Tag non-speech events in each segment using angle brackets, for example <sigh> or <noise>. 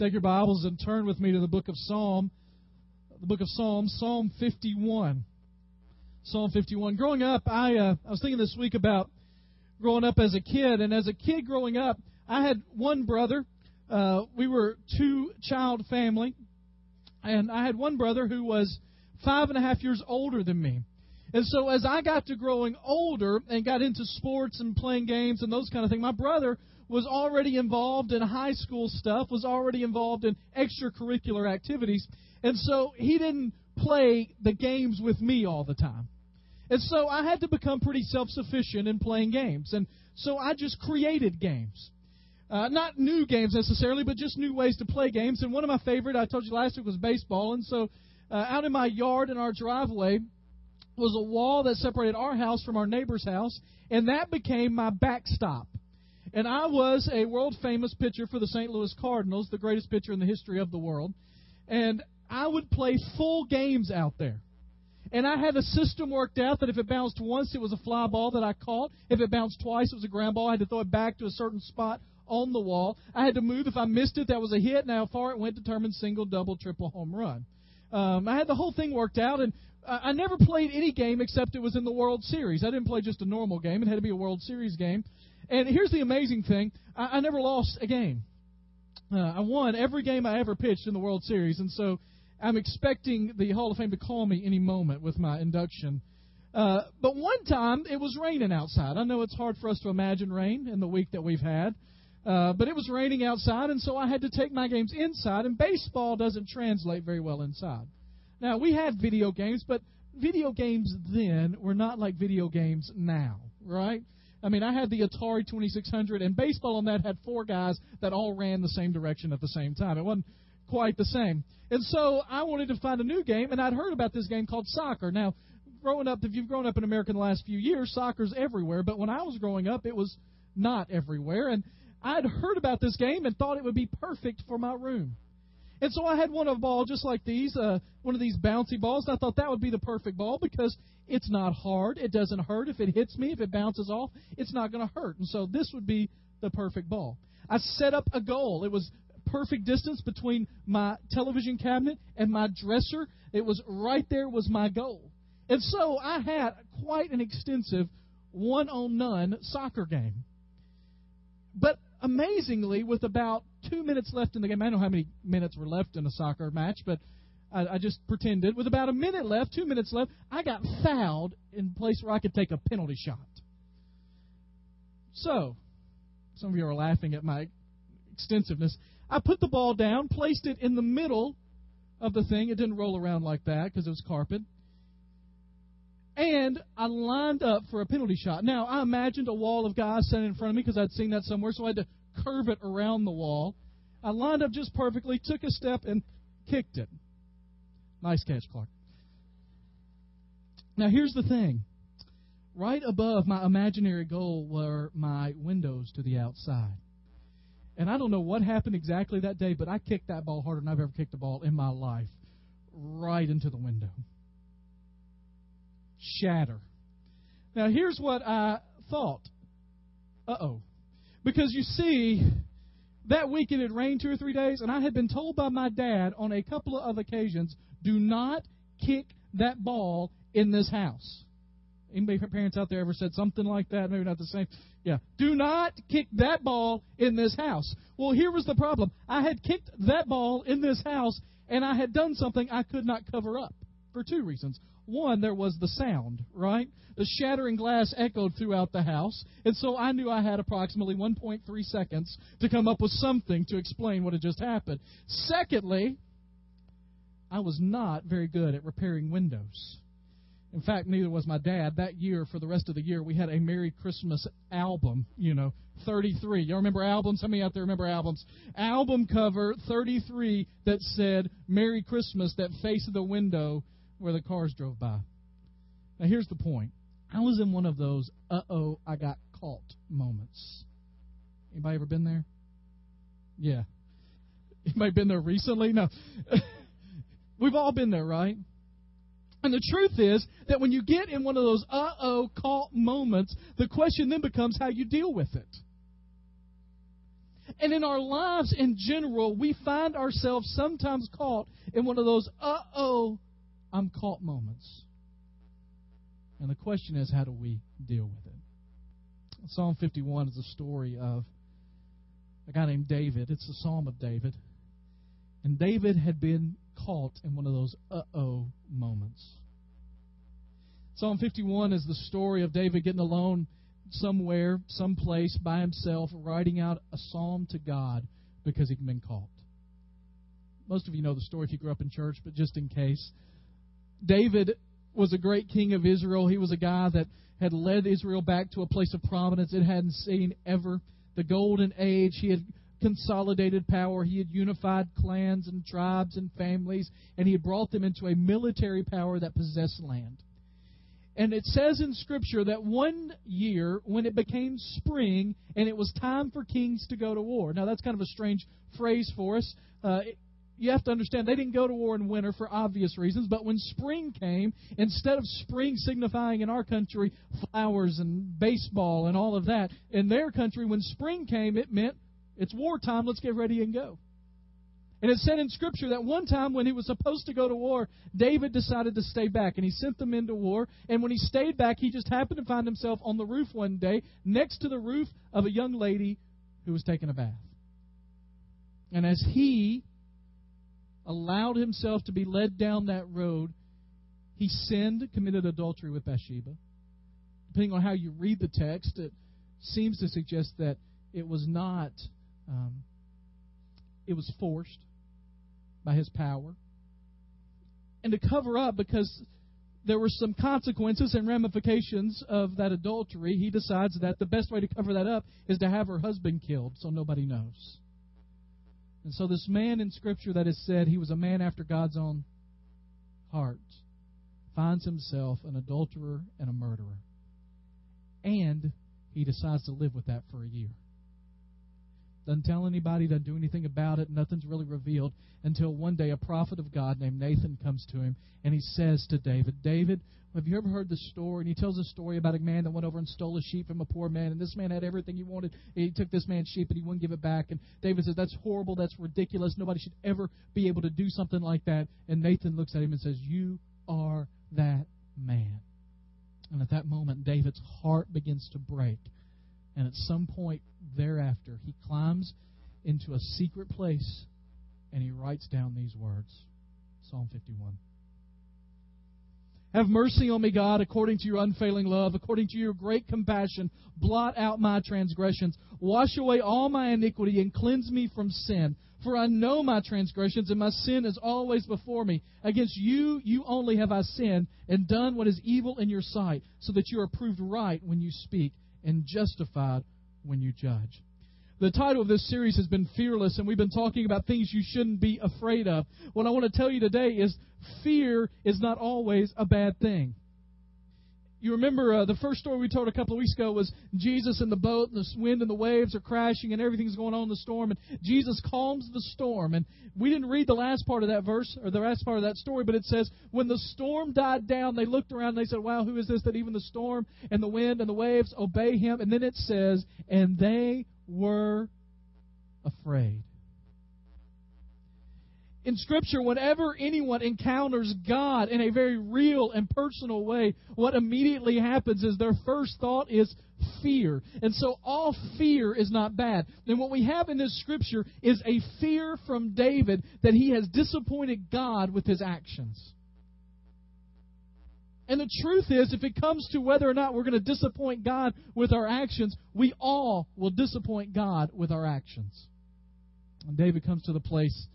Take your Bibles and turn with me to the book of Psalm, the book of Psalms, Psalm 51. Psalm 51. Growing up, I uh, I was thinking this week about growing up as a kid, and as a kid growing up, I had one brother. Uh, we were two child family, and I had one brother who was five and a half years older than me. And so as I got to growing older and got into sports and playing games and those kind of things, my brother was already involved in high school stuff, was already involved in extracurricular activities, and so he didn't play the games with me all the time. And so I had to become pretty self sufficient in playing games. And so I just created games. Uh, not new games necessarily, but just new ways to play games. And one of my favorite, I told you last week, was baseball. And so uh, out in my yard in our driveway was a wall that separated our house from our neighbor's house, and that became my backstop. And I was a world famous pitcher for the St. Louis Cardinals, the greatest pitcher in the history of the world. And I would play full games out there. And I had a system worked out that if it bounced once, it was a fly ball that I caught. If it bounced twice, it was a ground ball. I had to throw it back to a certain spot on the wall. I had to move. If I missed it, that was a hit. Now, how far it went determined single, double, triple, home run. Um, I had the whole thing worked out, and I never played any game except it was in the World Series. I didn't play just a normal game; it had to be a World Series game. And here's the amazing thing: I, I never lost a game. Uh, I won every game I ever pitched in the World Series, and so I'm expecting the Hall of Fame to call me any moment with my induction. Uh, but one time it was raining outside. I know it's hard for us to imagine rain in the week that we've had, uh, but it was raining outside, and so I had to take my games inside. And baseball doesn't translate very well inside. Now we had video games, but video games then were not like video games now, right? I mean, I had the Atari 2600, and baseball on that had four guys that all ran the same direction at the same time. It wasn't quite the same. And so I wanted to find a new game, and I'd heard about this game called soccer. Now, growing up, if you've grown up in America in the last few years, soccer's everywhere. But when I was growing up, it was not everywhere. And I'd heard about this game and thought it would be perfect for my room. And so I had one of a ball just like these, uh, one of these bouncy balls. I thought that would be the perfect ball because it's not hard. It doesn't hurt. If it hits me, if it bounces off, it's not going to hurt. And so this would be the perfect ball. I set up a goal. It was perfect distance between my television cabinet and my dresser. It was right there was my goal. And so I had quite an extensive one on none soccer game. But amazingly, with about two minutes left in the game, I don't know how many minutes were left in a soccer match, but I, I just pretended. With about a minute left, two minutes left, I got fouled in place where I could take a penalty shot. So, some of you are laughing at my extensiveness. I put the ball down, placed it in the middle of the thing. It didn't roll around like that because it was carpet. And I lined up for a penalty shot. Now, I imagined a wall of guys standing in front of me because I'd seen that somewhere, so I had to curve it around the wall. I lined up just perfectly, took a step, and kicked it. Nice catch, Clark. Now, here's the thing. Right above my imaginary goal were my windows to the outside. And I don't know what happened exactly that day, but I kicked that ball harder than I've ever kicked a ball in my life. Right into the window. Shatter. Now, here's what I thought. Uh oh. Because you see, that week it had rained two or three days, and I had been told by my dad on a couple of occasions do not kick that ball in this house. Anybody parents out there ever said something like that? Maybe not the same. Yeah. Do not kick that ball in this house. Well, here was the problem. I had kicked that ball in this house, and I had done something I could not cover up for two reasons. One, there was the sound, right? The shattering glass echoed throughout the house, and so I knew I had approximately 1.3 seconds to come up with something to explain what had just happened. Secondly, I was not very good at repairing windows. In fact, neither was my dad. That year, for the rest of the year, we had a Merry Christmas album, you know, 33. Y'all remember albums? How many out there remember albums? Album cover 33 that said Merry Christmas that faced the window where the cars drove by. Now, here's the point. I was in one of those, uh oh, I got caught moments. Anybody ever been there? Yeah. <laughs> Anybody been there recently? No. <laughs> We've all been there, right? And the truth is that when you get in one of those uh oh caught moments, the question then becomes how you deal with it. And in our lives in general, we find ourselves sometimes caught in one of those, uh oh, I'm caught moments. And the question is, how do we deal with it? Psalm 51 is a story of a guy named David. It's a psalm of David. And David had been caught in one of those uh oh moments. Psalm 51 is the story of David getting alone somewhere, someplace by himself, writing out a psalm to God because he'd been caught. Most of you know the story if you grew up in church, but just in case. David was a great king of Israel. He was a guy that had led Israel back to a place of prominence it hadn't seen ever. The golden age. He had consolidated power. He had unified clans and tribes and families, and he had brought them into a military power that possessed land. And it says in Scripture that one year, when it became spring and it was time for kings to go to war. Now, that's kind of a strange phrase for us. Uh, you have to understand they didn't go to war in winter for obvious reasons, but when spring came, instead of spring signifying in our country flowers and baseball and all of that, in their country, when spring came, it meant it's wartime, let's get ready and go. And it said in Scripture that one time when he was supposed to go to war, David decided to stay back, and he sent them into war. And when he stayed back, he just happened to find himself on the roof one day, next to the roof of a young lady who was taking a bath. And as he allowed himself to be led down that road, he sinned, committed adultery with Bathsheba. Depending on how you read the text, it seems to suggest that it was not, um, it was forced by his power. And to cover up, because there were some consequences and ramifications of that adultery, he decides that the best way to cover that up is to have her husband killed so nobody knows. And so, this man in Scripture that is said he was a man after God's own heart finds himself an adulterer and a murderer. And he decides to live with that for a year. Doesn't tell anybody, doesn't do anything about it. Nothing's really revealed until one day a prophet of God named Nathan comes to him and he says to David, David, have you ever heard the story? And he tells a story about a man that went over and stole a sheep from a poor man, and this man had everything he wanted. He took this man's sheep and he wouldn't give it back. And David says, That's horrible, that's ridiculous. Nobody should ever be able to do something like that. And Nathan looks at him and says, You are that man. And at that moment, David's heart begins to break. And at some point thereafter, he climbs into a secret place and he writes down these words Psalm 51. Have mercy on me, God, according to your unfailing love, according to your great compassion. Blot out my transgressions. Wash away all my iniquity and cleanse me from sin. For I know my transgressions, and my sin is always before me. Against you, you only have I sinned and done what is evil in your sight, so that you are proved right when you speak and justified when you judge. The title of this series has been Fearless, and we've been talking about things you shouldn't be afraid of. What I want to tell you today is fear is not always a bad thing. You remember uh, the first story we told a couple of weeks ago was Jesus in the boat, and the wind and the waves are crashing, and everything's going on in the storm, and Jesus calms the storm. And we didn't read the last part of that verse, or the last part of that story, but it says, When the storm died down, they looked around and they said, Wow, who is this that even the storm and the wind and the waves obey him? And then it says, And they were afraid in Scripture, whenever anyone encounters God in a very real and personal way, what immediately happens is their first thought is fear. And so all fear is not bad. And what we have in this Scripture is a fear from David that he has disappointed God with his actions. And the truth is, if it comes to whether or not we're going to disappoint God with our actions, we all will disappoint God with our actions. And David comes to the place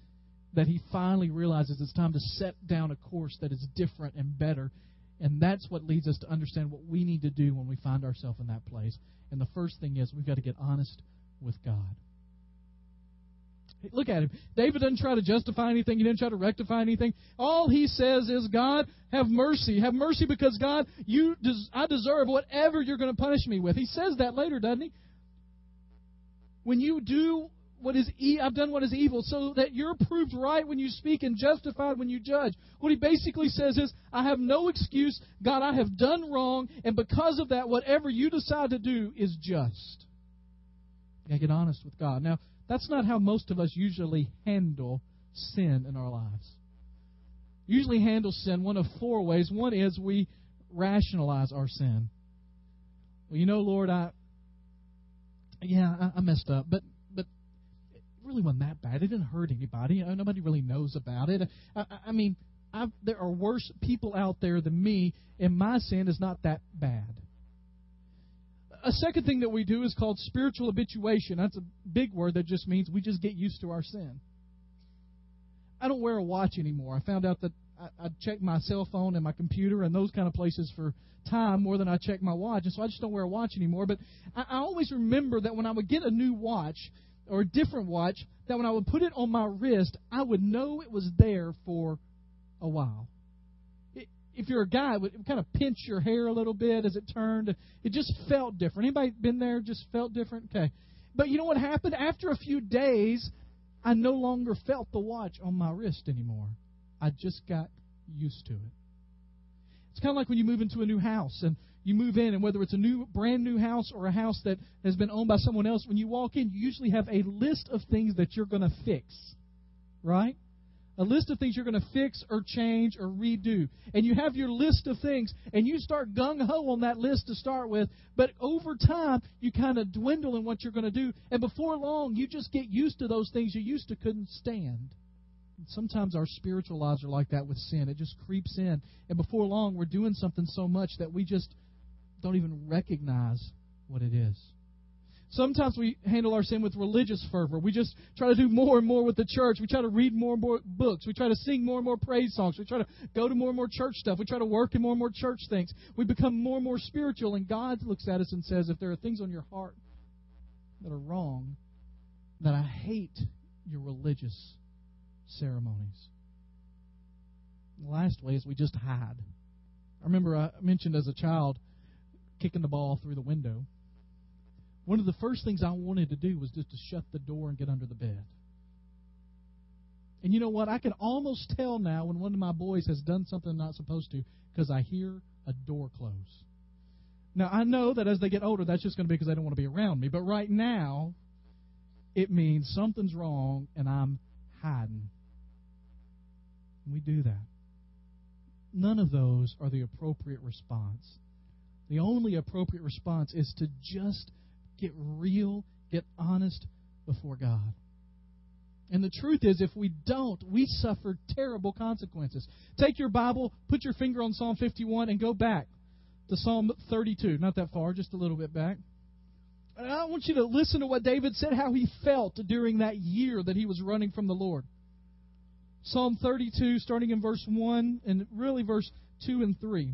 that he finally realizes it's time to set down a course that is different and better. And that's what leads us to understand what we need to do when we find ourselves in that place. And the first thing is we've got to get honest with God. Look at him. David doesn't try to justify anything. He didn't try to rectify anything. All he says is, God, have mercy. Have mercy because, God, you des- I deserve whatever you're going to punish me with. He says that later, doesn't he? When you do what is I've done what is evil, so that you're proved right when you speak and justified when you judge. What he basically says is, I have no excuse. God, I have done wrong, and because of that, whatever you decide to do is just. You gotta get honest with God. Now, That's not how most of us usually handle sin in our lives. Usually handle sin one of four ways. One is we rationalize our sin. Well, you know, Lord, I yeah, I, I messed up, but but it really wasn't that bad. It didn't hurt anybody. Uh, nobody really knows about it. I, I mean, I've, there are worse people out there than me, and my sin is not that bad. A second thing that we do is called spiritual habituation. That's a big word that just means we just get used to our sin. I don't wear a watch anymore. I found out that I, I check my cell phone and my computer and those kind of places for time more than I check my watch, and so I just don't wear a watch anymore. But I, I always remember that when I would get a new watch or a different watch, that when I would put it on my wrist, I would know it was there for a while. If you're a guy, it would kind of pinch your hair a little bit as it turned. It just felt different. Anybody been there? Just felt different. Okay, but you know what happened? After a few days, I no longer felt the watch on my wrist anymore. I just got used to it. It's kind of like when you move into a new house and you move in, and whether it's a new, brand new house or a house that has been owned by someone else, when you walk in, you usually have a list of things that you're going to fix, right? A list of things you're going to fix or change or redo. And you have your list of things, and you start gung ho on that list to start with, but over time, you kind of dwindle in what you're going to do. And before long, you just get used to those things you used to couldn't stand. Sometimes our spiritual lives are like that with sin. It just creeps in. And before long, we're doing something so much that we just don't even recognize what it is. Sometimes we handle our sin with religious fervor. We just try to do more and more with the church. We try to read more and more books. We try to sing more and more praise songs. We try to go to more and more church stuff. We try to work in more and more church things. We become more and more spiritual, and God looks at us and says, If there are things on your heart that are wrong, that I hate your religious ceremonies. The last way is we just hide. I remember I mentioned as a child kicking the ball through the window. One of the first things I wanted to do was just to shut the door and get under the bed. And you know what? I can almost tell now when one of my boys has done something they're not supposed to because I hear a door close. Now, I know that as they get older, that's just going to be because they don't want to be around me. But right now, it means something's wrong and I'm hiding. We do that. None of those are the appropriate response. The only appropriate response is to just get real, get honest before God. And the truth is, if we don't, we suffer terrible consequences. Take your Bible, put your finger on Psalm 51, and go back to Psalm 32. Not that far, just a little bit back. And I want you to listen to what David said, how he felt during that year that he was running from the Lord. Psalm 32, starting in verse 1, and really verse 2 and 3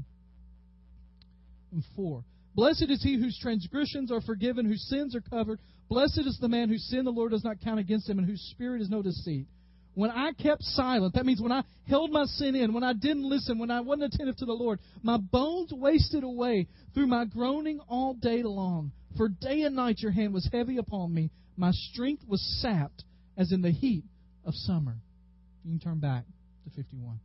and 4. Blessed is he whose transgressions are forgiven, whose sins are covered. Blessed is the man whose sin the Lord does not count against him, and whose spirit is no deceit. When I kept silent, that means when I held my sin in, when I didn't listen, when I wasn't attentive to the Lord, my bones wasted away through my groaning all day long. For day and night your hand was heavy upon me. My strength was sapped as in the heat of summer. You can turn back to 51.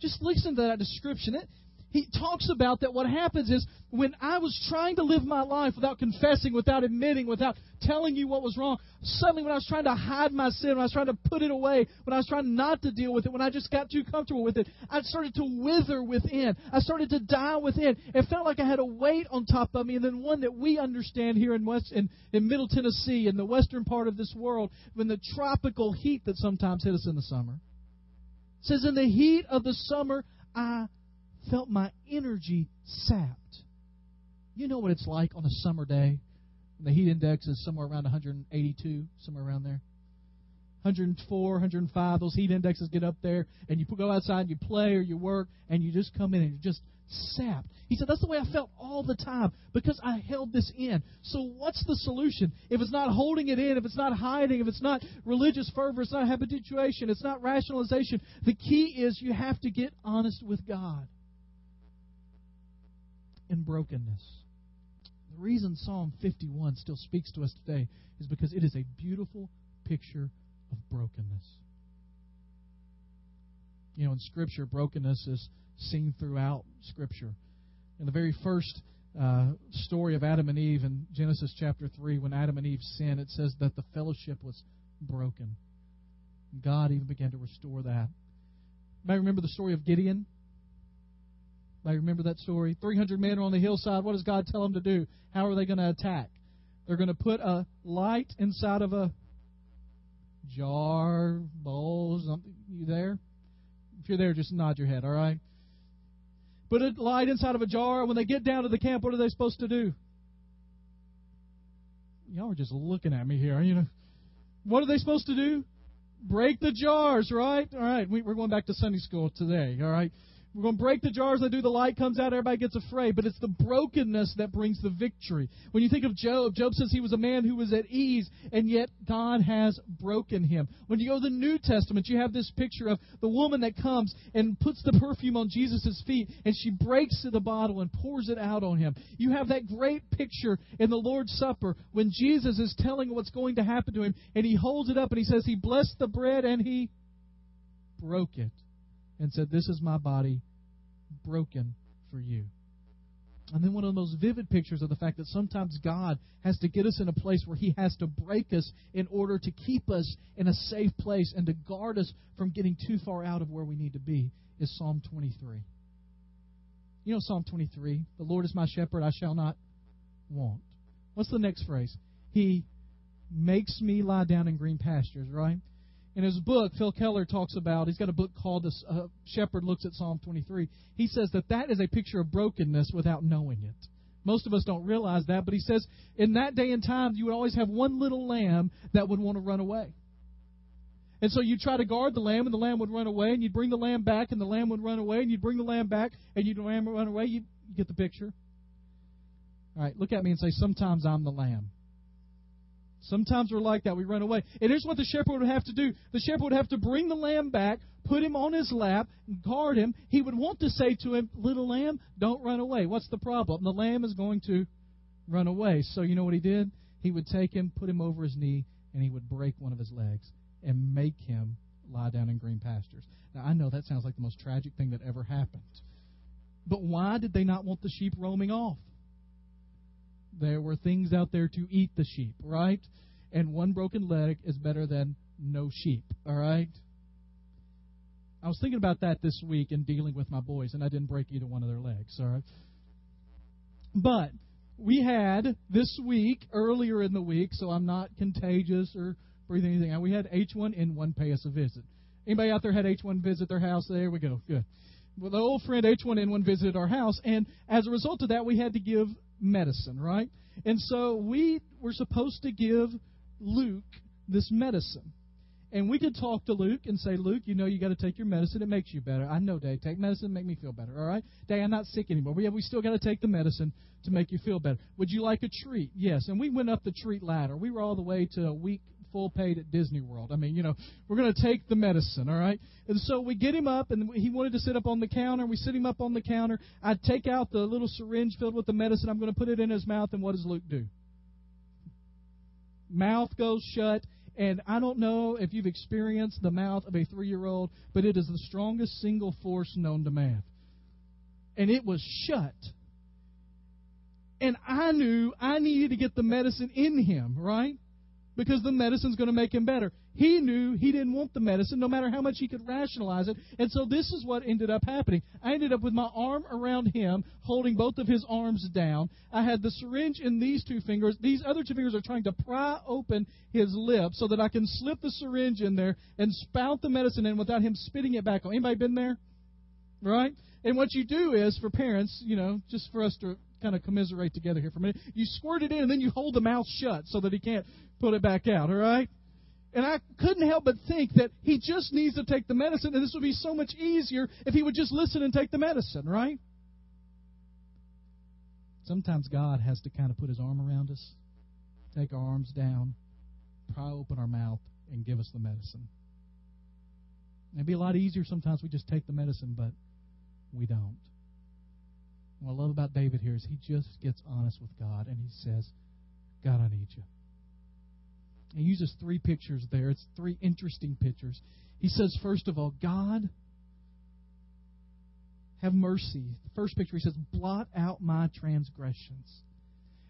Just listen to that description. It, he talks about that what happens is when I was trying to live my life without confessing, without admitting, without telling you what was wrong, suddenly when I was trying to hide my sin, when I was trying to put it away, when I was trying not to deal with it, when I just got too comfortable with it, I started to wither within. I started to die within. It felt like I had a weight on top of me, and then one that we understand here in West in, in Middle Tennessee, in the western part of this world, when the tropical heat that sometimes hit us in the summer. It says, In the heat of the summer, I felt my energy sapped. You know what it's like on a summer day when the heat index is somewhere around 182, somewhere around there. 104, 105, those heat indexes get up there, and you go outside and you play or you work, and you just come in and you're just sapped. He said, That's the way I felt all the time because I held this in. So, what's the solution? If it's not holding it in, if it's not hiding, if it's not religious fervor, it's not habituation, it's not rationalization, the key is you have to get honest with God brokenness. The reason Psalm 51 still speaks to us today is because it is a beautiful picture of brokenness. You know, in Scripture, brokenness is seen throughout Scripture. In the very first uh, story of Adam and Eve in Genesis chapter 3, when Adam and Eve sinned, it says that the fellowship was broken. God even began to restore that. You May remember the story of Gideon? May remember that story? 300 men are on the hillside. What does God tell them to do? How are they going to attack? They're going to put a light inside of a jar, bowl, something. You there? If you're there, just nod your head, all right? Put a light inside of a jar. When they get down to the camp, what are they supposed to do? Y'all are just looking at me here. You know, what are they supposed to do? Break the jars, right? All right, we, we're going back to Sunday school today. All right, we're going to break the jars. They do the light comes out. Everybody gets afraid. But it's the brokenness that brings the victory. When you think of Job, Job says he was a man who was at ease, and yet God has broken him. When you go to the New Testament, you have this picture of the woman that comes and puts the perfume on Jesus' feet, and she breaks the bottle and pours it out on him. You have that great picture in the Lord's Supper when Jesus is telling what's going to happen to him, and he holds it up and he says, He blessed the bread and he broke it and said, This is my body broken for you. And then one of the most vivid pictures of the fact that sometimes God has to get us in a place where He has to break us in order to keep us in a safe place and to guard us from getting too far out of where we need to be is Psalm 23. You know Psalm 23? The Lord is my shepherd, I shall not want. What's the next phrase? He makes me lie down in green pastures, right? In his book, Phil Keller talks about, he's got a book called The uh, Shepherd Looks at Psalm 23. He says that that is a picture of brokenness without knowing it. Most of us don't realize that, but he says in that day and time, you would always have one little lamb that would want to run away. And so you try to guard the lamb, and the lamb would run away, and you'd bring the lamb back, and the lamb would run away, and you'd bring the lamb back, and you'd lamb run away. You get the picture. All right, look at me and say, Sometimes I'm the lamb. Sometimes we're like that. We run away. And here's what the shepherd would have to do the shepherd would have to bring the lamb back, put him on his lap, guard him. He would want to say to him, Little lamb, don't run away. What's the problem? The lamb is going to run away. So you know what he did? He would take him, put him over his knee, and he would break one of his legs and make him lie down in green pastures. Now, I know that sounds like the most tragic thing that ever happened. But why did they not want the sheep roaming off? There were things out there to eat the sheep, right? And one broken leg is better than no sheep, all right? I was thinking about that this week in dealing with my boys, and I didn't break either one of their legs, all right? But we had this week, earlier in the week, so I'm not contagious or breathing anything out, we had H1N1 pay us a visit. Anybody out there had H1 visit their house? There we go. Good. The old friend H1N1 visited our house, and as a result of that, we had to give medicine, right? And so we were supposed to give Luke this medicine. And we could talk to Luke and say, Luke, you know you got to take your medicine. It makes you better. I know, Dave. Take medicine, make me feel better. All right, Dave. I'm not sick anymore. But yeah, we still got to take the medicine to make you feel better. Would you like a treat? Yes. And we went up the treat ladder. We were all the way to a week full paid at Disney World. I mean, you know, we're going to take the medicine, all right? And so we get him up, and he wanted to sit up on the counter. We sit him up on the counter. I take out the little syringe filled with the medicine. I'm going to put it in his mouth, and what does Luke do? Mouth goes shut. And I don't know if you've experienced the mouth of a three year old, but it is the strongest single force known to man. And it was shut. And I knew I needed to get the medicine in him, right? Because the medicine's going to make him better. He knew he didn't want the medicine, no matter how much he could rationalize it. And so this is what ended up happening. I ended up with my arm around him, holding both of his arms down. I had the syringe in these two fingers. These other two fingers are trying to pry open his lips so that I can slip the syringe in there and spout the medicine in without him spitting it back on. Anybody been there? Right? And what you do is, for parents, you know, just for us to kind of commiserate together here for a minute. You squirt it in, and then you hold the mouth shut so that he can't put it back out, all right? And I couldn't help but think that he just needs to take the medicine, and this would be so much easier if he would just listen and take the medicine, right? Sometimes God has to kind of put his arm around us, take our arms down, pry open our mouth, and give us the medicine. It'd be a lot easier sometimes we just take the medicine, but we don't. What I love about David here is he just gets honest with God and he says, God, I need you. He uses three pictures there. It's three interesting pictures. He says, first of all, God, have mercy. The first picture, he says, blot out my transgressions.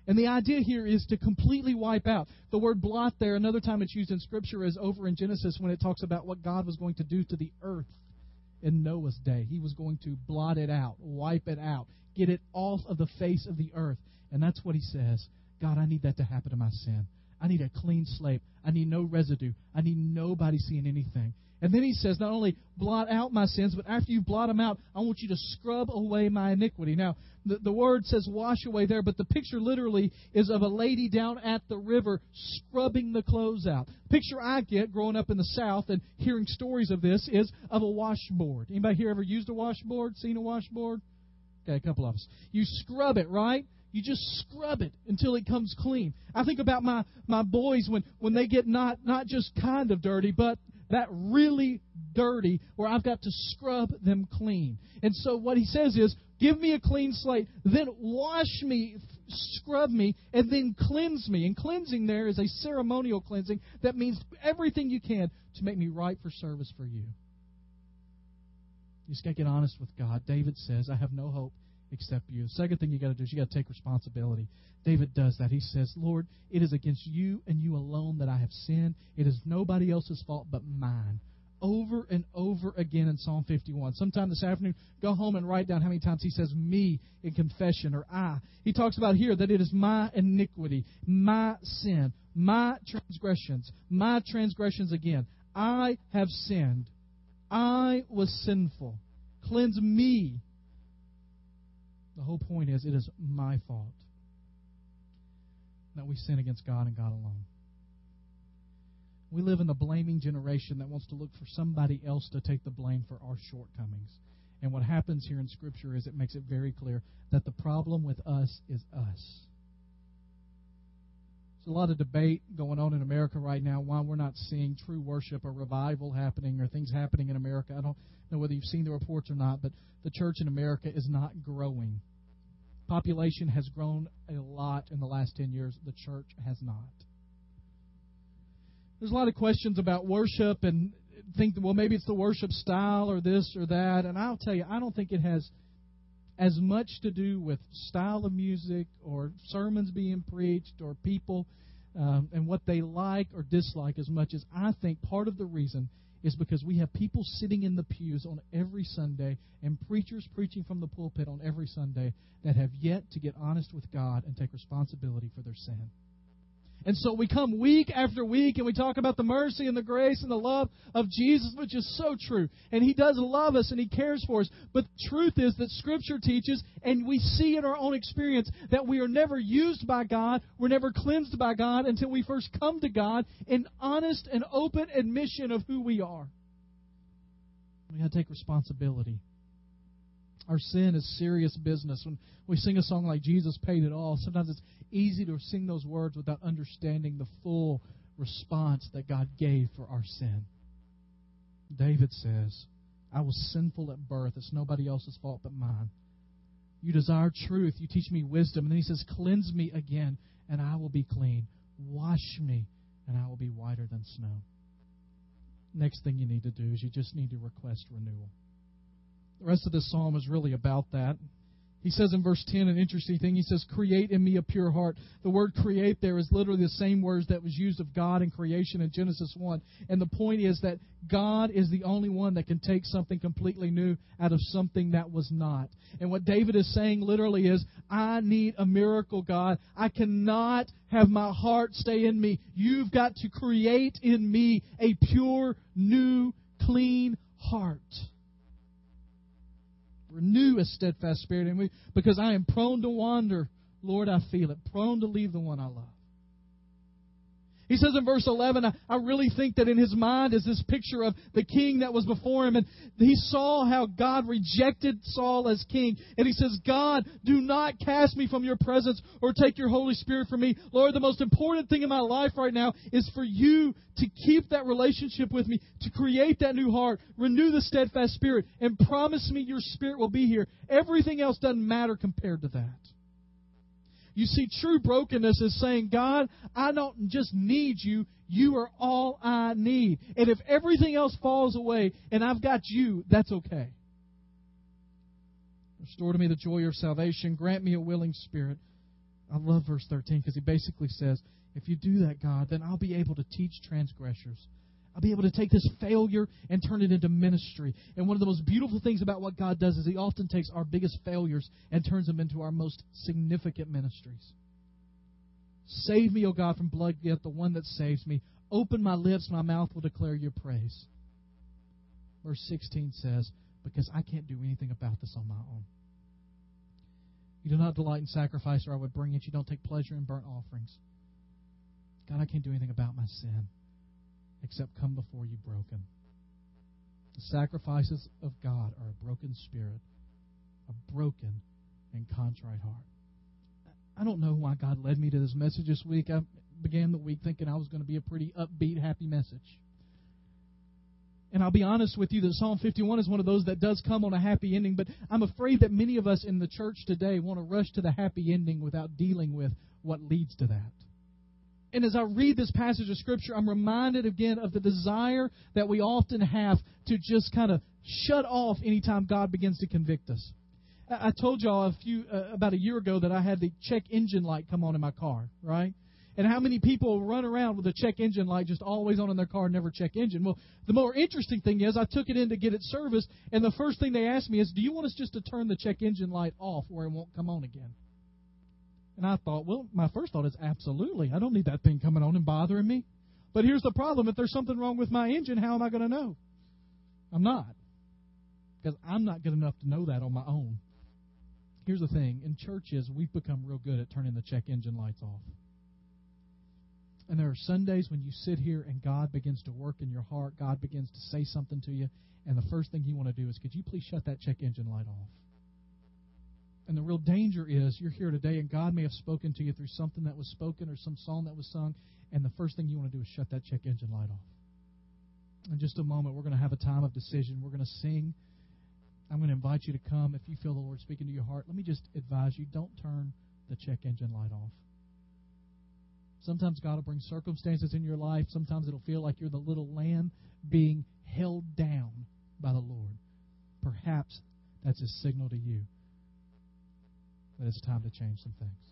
And the idea here is to completely wipe out. The word blot there, another time it's used in Scripture, is over in Genesis when it talks about what God was going to do to the earth in Noah's day. He was going to blot it out, wipe it out, get it off of the face of the earth. And that's what he says God, I need that to happen to my sin. I need a clean slate. I need no residue. I need nobody seeing anything. And then he says, not only blot out my sins, but after you blot them out, I want you to scrub away my iniquity. Now, the, the word says wash away there, but the picture literally is of a lady down at the river scrubbing the clothes out. Picture I get growing up in the South and hearing stories of this is of a washboard. Anybody here ever used a washboard? Seen a washboard? Okay, a couple of us. You scrub it, right? You just scrub it until it comes clean. I think about my, my boys when, when they get not, not just kind of dirty, but that really dirty where I've got to scrub them clean. And so what he says is, give me a clean slate, then wash me, scrub me, and then cleanse me. And cleansing there is a ceremonial cleansing that means everything you can to make me right for service for you. You just got to get honest with God. David says, I have no hope except you. The Second thing you got to do is you got to take responsibility. David does that. He says, Lord, it is against you and you alone that I have sinned. It is nobody else's fault but mine. Over and over again in Psalm 51. Sometime this afternoon, go home and write down how many times he says me in confession or I. He talks about here that it is my iniquity, my sin, my transgressions, my transgressions again. I have sinned. I was sinful. Cleanse me the whole point is it is my fault that we sin against God and God alone. We live in a blaming generation that wants to look for somebody else to take the blame for our shortcomings. And what happens here in Scripture is it makes it very clear that the problem with us is us. There's a lot of debate going on in America right now why we're not seeing true worship or revival happening or things happening in America. I don't know whether you've seen the reports or not, but the church in America is not growing. Population has grown a lot in the last 10 years. The church has not. There's a lot of questions about worship and think, well, maybe it's the worship style or this or that. And I'll tell you, I don't think it has as much to do with style of music or sermons being preached or people um, and what they like or dislike as much as I think part of the reason is because we have people sitting in the pews on every Sunday and preachers preaching from the pulpit on every Sunday that have yet to get honest with God and take responsibility for their sin. And so we come week after week and we talk about the mercy and the grace and the love of Jesus, which is so true. And He does love us and He cares for us. But the truth is that Scripture teaches, and we see in our own experience, that we are never used by God, we're never cleansed by God until we first come to God in honest and open admission of who we are. We got to take responsibility. Our sin is serious business. When we sing a song like Jesus paid it all, sometimes it's easy to sing those words without understanding the full response that God gave for our sin. David says, I was sinful at birth. It's nobody else's fault but mine. You desire truth. You teach me wisdom. And then he says, Cleanse me again, and I will be clean. Wash me, and I will be whiter than snow. Next thing you need to do is you just need to request renewal. The rest of this psalm is really about that. He says in verse 10 an interesting thing. He says, Create in me a pure heart. The word create there is literally the same words that was used of God in creation in Genesis 1. And the point is that God is the only one that can take something completely new out of something that was not. And what David is saying literally is, I need a miracle, God. I cannot have my heart stay in me. You've got to create in me a pure, new, clean heart. Renew a steadfast spirit in me because I am prone to wander. Lord, I feel it. Prone to leave the one I love. He says in verse 11, I, I, really think that in his mind is this picture of the king that was before him. And he saw how God rejected Saul as king. And he says, God, do not cast me from your presence or take your Holy Spirit from me. Lord, the most important thing in my life right now is for you to keep that relationship with me, to create that new heart, renew the steadfast spirit, and promise me your spirit will be here. Everything else doesn't matter compared to that. You see, true brokenness is saying, God, I don't just need you. You are all I need. And if everything else falls away and I've got you, that's okay. Restore to me the joy of salvation. Grant me a willing spirit. I love verse 13 because he basically says, if you do that, God, then I'll be able to teach transgressors. I'll be able to take this failure and turn it into ministry. And one of the most beautiful things about what God does is He often takes our biggest failures and turns them into our most significant ministries. Save me, O God, from blood, yet the one that saves me. Open my lips, my mouth will declare your praise. Verse 16 says, Because I can't do anything about this on my own. You do not delight in sacrifice, or I would bring it. You don't take pleasure in burnt offerings. God, I can't do anything about my sin except come before you broken. The sacrifices of God are a broken spirit, a broken and contrite heart. I don't know why God led me to this message this week. I began the week thinking I was going to be a pretty upbeat, happy message. And I'll be honest with you that Psalm 51 is one of those that does come on a happy ending, but I'm afraid that many of us in the church today want to rush to the happy ending without dealing with what leads to that. And as I read this passage of Scripture, I'm reminded again of the desire that we often have to just kind of shut off anytime God begins to convict us. I told y'all a few uh, about a year ago that I had the check engine light come on in my car, right? And how many people run around with a check engine light just always on in their car, never check engine? Well, the more interesting thing is, I took it in to get it serviced, and the first thing they asked me is, "Do you want us just to turn the check engine light off, where it won't come on again?" And I thought, well, my first thought is absolutely. I don't need that thing coming on and bothering me. But here's the problem if there's something wrong with my engine, how am I going to know? I'm not. Because I'm not good enough to know that on my own. Here's the thing in churches, we've become real good at turning the check engine lights off. And there are Sundays when you sit here and God begins to work in your heart, God begins to say something to you, and the first thing you want to do is, could you please shut that check engine light off? And the real danger is you're here today and God may have spoken to you through something that was spoken or some song that was sung, and the first thing you want to do is shut that check engine light off. In just a moment, we're going to have a time of decision. We're going to sing. I'm going to invite you to come if you feel the Lord speaking to your heart. Let me just advise you don't turn the check engine light off. Sometimes God will bring circumstances in your life. Sometimes it'll feel like you're the little lamb being held down by the Lord. Perhaps that's a signal to you that it's time to change some things.